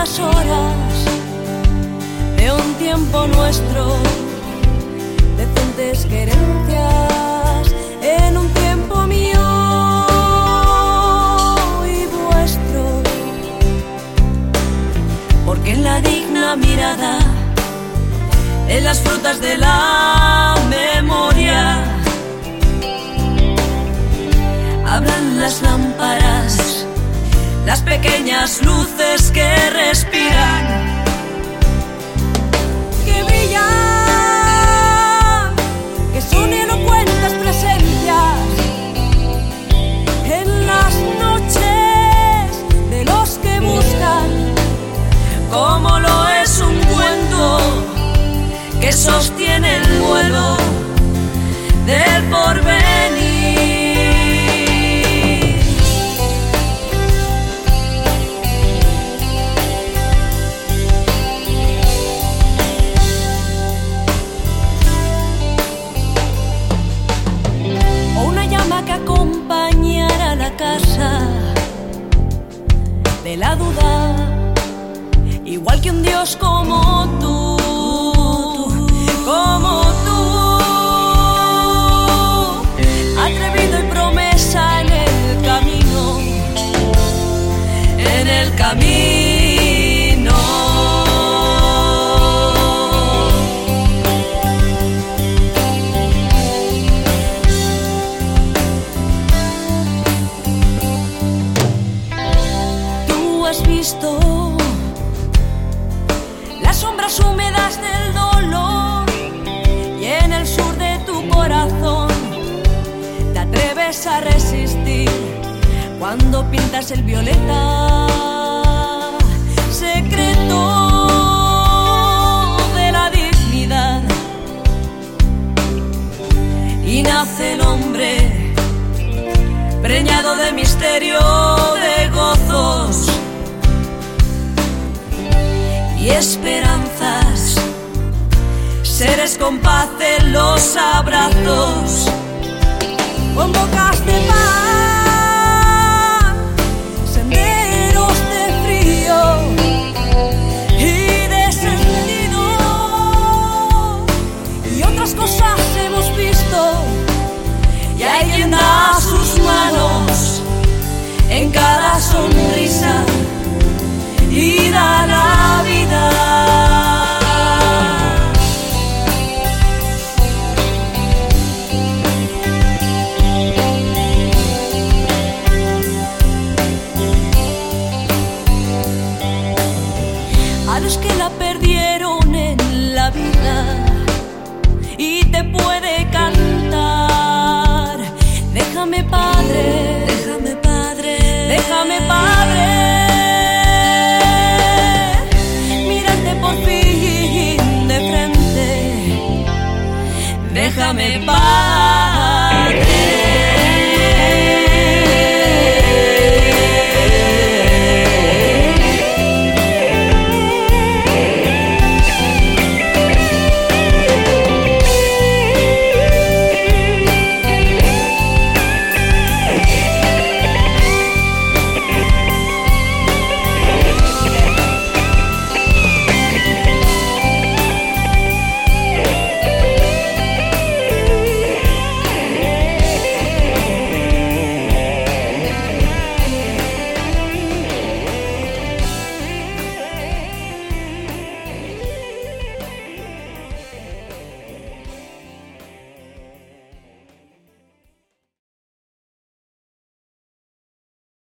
las horas de un tiempo nuestro, decentes querencias en un tiempo mío y vuestro, porque en la digna mirada, en las frutas de la memoria, hablan las lámparas pequeñas luces que respiran la duda, igual que un Dios como tú, visto. Las sombras húmedas del dolor y en el sur de tu corazón. Te atreves a resistir cuando pintas el violeta, secreto de la dignidad. Y nace el hombre preñado de misterio, esperanzas. Seres con paz los abrazos, con bocas de paz, senderos de frío y de sentido y otras cosas hemos visto y hay quien da sus manos en cada sonrisa Déjame padre, déjame padre, déjame padre. Mírate por fin de frente. Déjame padre.